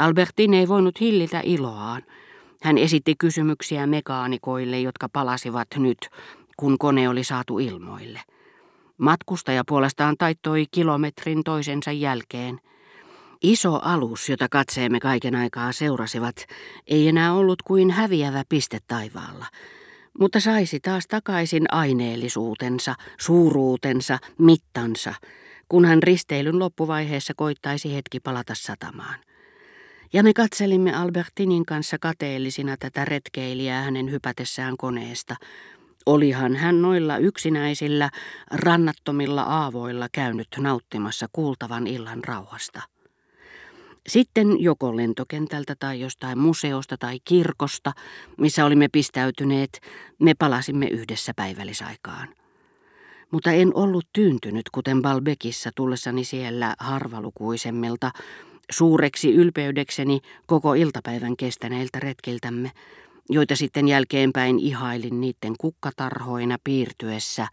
Albertin ei voinut hillitä iloaan. Hän esitti kysymyksiä mekaanikoille, jotka palasivat nyt, kun kone oli saatu ilmoille. Matkustaja puolestaan taittoi kilometrin toisensa jälkeen. Iso alus, jota katseemme kaiken aikaa seurasivat, ei enää ollut kuin häviävä piste taivaalla, mutta saisi taas takaisin aineellisuutensa, suuruutensa, mittansa, kunhan risteilyn loppuvaiheessa koittaisi hetki palata satamaan. Ja me katselimme Albertinin kanssa kateellisina tätä retkeilijää hänen hypätessään koneesta. Olihan hän noilla yksinäisillä, rannattomilla aavoilla käynyt nauttimassa kuultavan illan rauhasta. Sitten joko lentokentältä tai jostain museosta tai kirkosta, missä olimme pistäytyneet, me palasimme yhdessä päivällisaikaan. Mutta en ollut tyyntynyt, kuten Balbekissa tullessani siellä harvalukuisemmilta, suureksi ylpeydekseni koko iltapäivän kestäneiltä retkiltämme, joita sitten jälkeenpäin ihailin niiden kukkatarhoina piirtyessä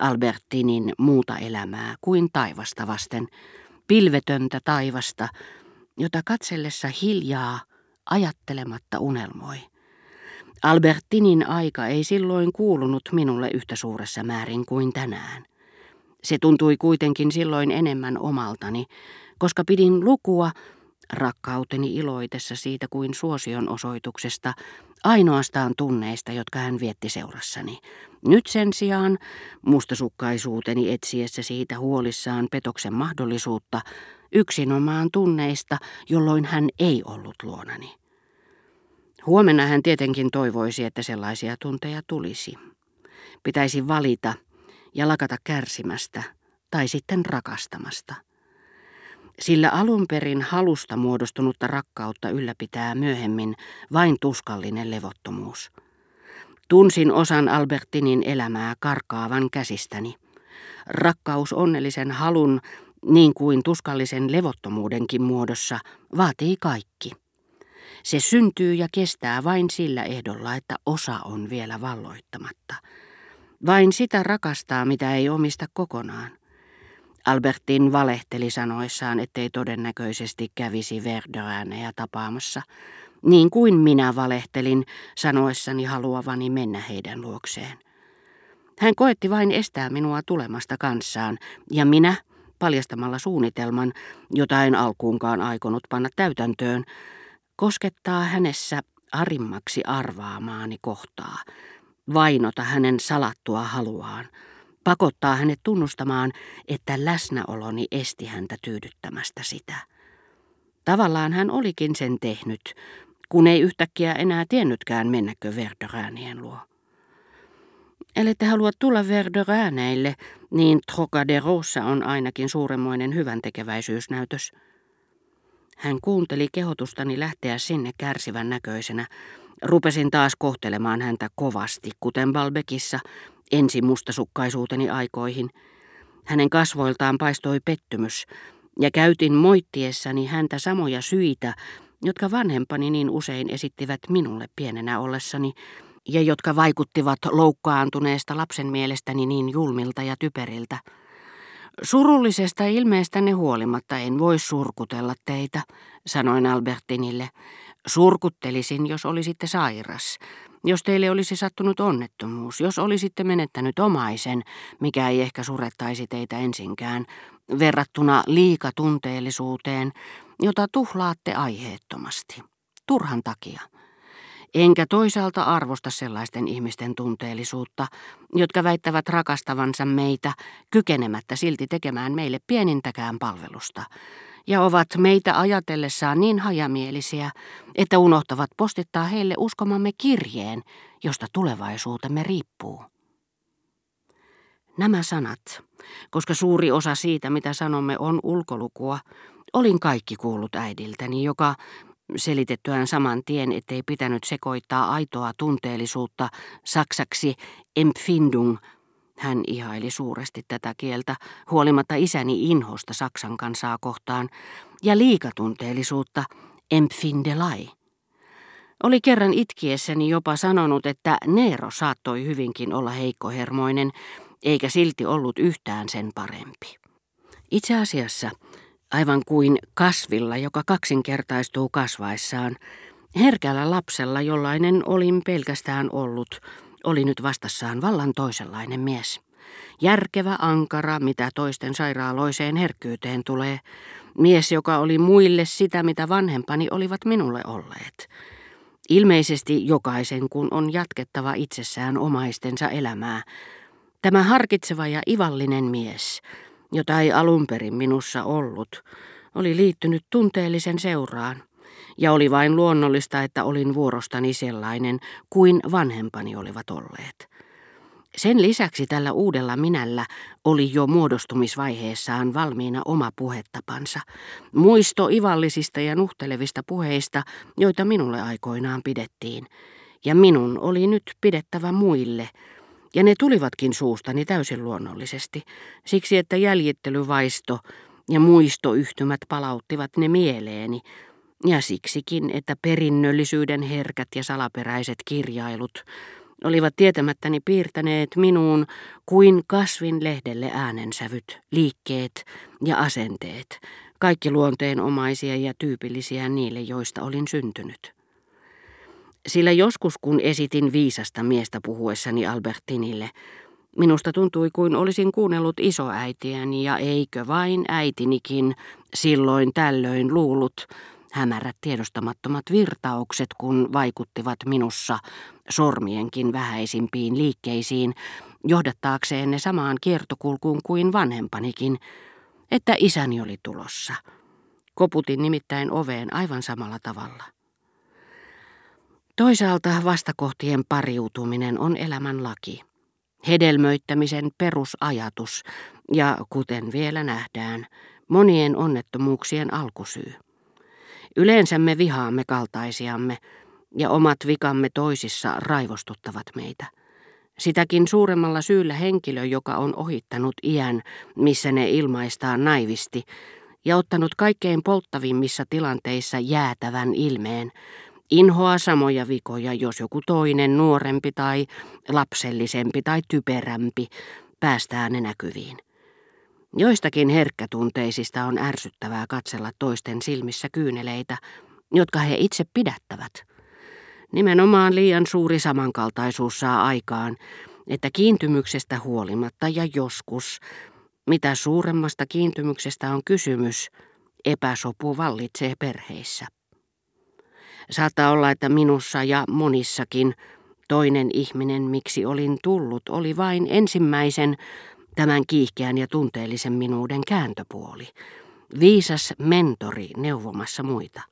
Albertinin muuta elämää kuin taivasta vasten, pilvetöntä taivasta, jota katsellessa hiljaa ajattelematta unelmoi. Albertinin aika ei silloin kuulunut minulle yhtä suuressa määrin kuin tänään. Se tuntui kuitenkin silloin enemmän omaltani, koska pidin lukua rakkauteni iloitessa siitä kuin suosion osoituksesta, ainoastaan tunneista, jotka hän vietti seurassani. Nyt sen sijaan mustasukkaisuuteni etsiessä siitä huolissaan petoksen mahdollisuutta, yksinomaan tunneista, jolloin hän ei ollut luonani. Huomenna hän tietenkin toivoisi, että sellaisia tunteja tulisi. Pitäisi valita ja lakata kärsimästä tai sitten rakastamasta sillä alun perin halusta muodostunutta rakkautta ylläpitää myöhemmin vain tuskallinen levottomuus. Tunsin osan Albertinin elämää karkaavan käsistäni. Rakkaus onnellisen halun, niin kuin tuskallisen levottomuudenkin muodossa, vaatii kaikki. Se syntyy ja kestää vain sillä ehdolla, että osa on vielä valloittamatta. Vain sitä rakastaa, mitä ei omista kokonaan. Albertin valehteli sanoissaan, ettei todennäköisesti kävisi Verderäänejä tapaamassa, niin kuin minä valehtelin sanoessani haluavani mennä heidän luokseen. Hän koetti vain estää minua tulemasta kanssaan, ja minä, paljastamalla suunnitelman, jota en alkuunkaan aikonut panna täytäntöön, koskettaa hänessä arimmaksi arvaamaani kohtaa, vainota hänen salattua haluaan – pakottaa hänet tunnustamaan, että läsnäoloni esti häntä tyydyttämästä sitä. Tavallaan hän olikin sen tehnyt, kun ei yhtäkkiä enää tiennytkään mennäkö Verderäänien luo. Ellette halua tulla Verderääneille, niin Trocaderossa on ainakin suuremmoinen hyvän tekeväisyysnäytös. Hän kuunteli kehotustani lähteä sinne kärsivän näköisenä. Rupesin taas kohtelemaan häntä kovasti, kuten Balbekissa, ensi mustasukkaisuuteni aikoihin. Hänen kasvoiltaan paistoi pettymys, ja käytin moittiessani häntä samoja syitä, jotka vanhempani niin usein esittivät minulle pienenä ollessani, ja jotka vaikuttivat loukkaantuneesta lapsen mielestäni niin julmilta ja typeriltä. Surullisesta ilmeestänne huolimatta en voi surkutella teitä, sanoin Albertinille. Surkuttelisin, jos olisitte sairas, jos teille olisi sattunut onnettomuus, jos olisitte menettänyt omaisen, mikä ei ehkä surettaisi teitä ensinkään, verrattuna liikatunteellisuuteen, jota tuhlaatte aiheettomasti, turhan takia. Enkä toisaalta arvosta sellaisten ihmisten tunteellisuutta, jotka väittävät rakastavansa meitä, kykenemättä silti tekemään meille pienintäkään palvelusta, ja ovat meitä ajatellessaan niin hajamielisiä, että unohtavat postittaa heille uskomamme kirjeen, josta tulevaisuutemme riippuu. Nämä sanat, koska suuri osa siitä, mitä sanomme, on ulkolukua, olin kaikki kuullut äidiltäni, joka, selitettyään saman tien, ettei pitänyt sekoittaa aitoa tunteellisuutta saksaksi empfindung, hän ihaili suuresti tätä kieltä, huolimatta isäni inhosta Saksan kansaa kohtaan, ja liikatunteellisuutta, empfindelai. Oli kerran itkiessäni jopa sanonut, että Neero saattoi hyvinkin olla heikkohermoinen, eikä silti ollut yhtään sen parempi. Itse asiassa Aivan kuin kasvilla, joka kaksinkertaistuu kasvaessaan, herkällä lapsella, jollainen olin pelkästään ollut, oli nyt vastassaan vallan toisenlainen mies. Järkevä ankara, mitä toisten sairaaloiseen herkkyyteen tulee. Mies, joka oli muille sitä, mitä vanhempani olivat minulle olleet. Ilmeisesti jokaisen, kun on jatkettava itsessään omaistensa elämää. Tämä harkitseva ja ivallinen mies, jota ei alun perin minussa ollut, oli liittynyt tunteellisen seuraan, ja oli vain luonnollista, että olin vuorostani sellainen kuin vanhempani olivat olleet. Sen lisäksi tällä uudella minällä oli jo muodostumisvaiheessaan valmiina oma puhettapansa, muisto ivallisista ja nuhtelevista puheista, joita minulle aikoinaan pidettiin, ja minun oli nyt pidettävä muille, ja ne tulivatkin suustani täysin luonnollisesti, siksi että jäljittelyvaisto ja muistoyhtymät palauttivat ne mieleeni, ja siksikin, että perinnöllisyyden herkät ja salaperäiset kirjailut olivat tietämättäni piirtäneet minuun kuin kasvin lehdelle äänensävyt, liikkeet ja asenteet, kaikki luonteenomaisia ja tyypillisiä niille, joista olin syntynyt. Sillä joskus kun esitin viisasta miestä puhuessani Albertinille, minusta tuntui kuin olisin kuunnellut isoäitiäni ja eikö vain äitinikin silloin tällöin luullut, hämärät tiedostamattomat virtaukset, kun vaikuttivat minussa sormienkin vähäisimpiin liikkeisiin, johdattaakseen ne samaan kiertokulkuun kuin vanhempanikin, että isäni oli tulossa. Koputin nimittäin oveen aivan samalla tavalla. Toisaalta vastakohtien pariutuminen on elämän laki. Hedelmöittämisen perusajatus ja, kuten vielä nähdään, monien onnettomuuksien alkusyy. Yleensä me vihaamme kaltaisiamme, ja omat vikamme toisissa raivostuttavat meitä. Sitäkin suuremmalla syyllä henkilö, joka on ohittanut iän, missä ne ilmaistaan naivisti, ja ottanut kaikkein polttavimmissa tilanteissa jäätävän ilmeen, inhoa samoja vikoja, jos joku toinen, nuorempi tai lapsellisempi tai typerämpi, päästää ne näkyviin. Joistakin herkkätunteisista on ärsyttävää katsella toisten silmissä kyyneleitä, jotka he itse pidättävät. Nimenomaan liian suuri samankaltaisuus saa aikaan, että kiintymyksestä huolimatta ja joskus, mitä suuremmasta kiintymyksestä on kysymys, epäsopu vallitsee perheissä. Saattaa olla, että minussa ja monissakin toinen ihminen, miksi olin tullut, oli vain ensimmäisen tämän kiihkeän ja tunteellisen minuuden kääntöpuoli. Viisas mentori neuvomassa muita.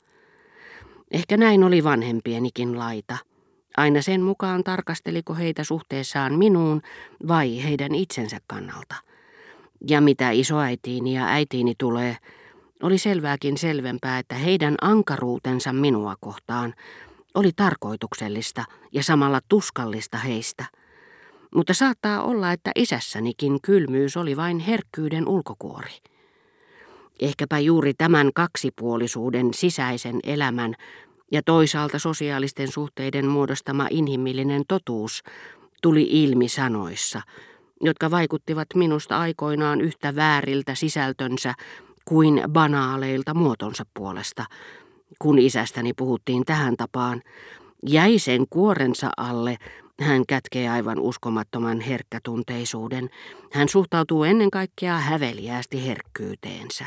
Ehkä näin oli vanhempienikin laita. Aina sen mukaan tarkasteliko heitä suhteessaan minuun vai heidän itsensä kannalta. Ja mitä isoäitiini ja äitiini tulee, oli selvääkin selvempää, että heidän ankaruutensa minua kohtaan oli tarkoituksellista ja samalla tuskallista heistä – mutta saattaa olla, että isässänikin kylmyys oli vain herkkyyden ulkokuori. Ehkäpä juuri tämän kaksipuolisuuden sisäisen elämän ja toisaalta sosiaalisten suhteiden muodostama inhimillinen totuus tuli ilmi sanoissa, jotka vaikuttivat minusta aikoinaan yhtä vääriltä sisältönsä kuin banaaleilta muotonsa puolesta, kun isästäni puhuttiin tähän tapaan, jäi sen kuorensa alle hän kätkee aivan uskomattoman herkkätunteisuuden. Hän suhtautuu ennen kaikkea häveliäästi herkkyyteensä.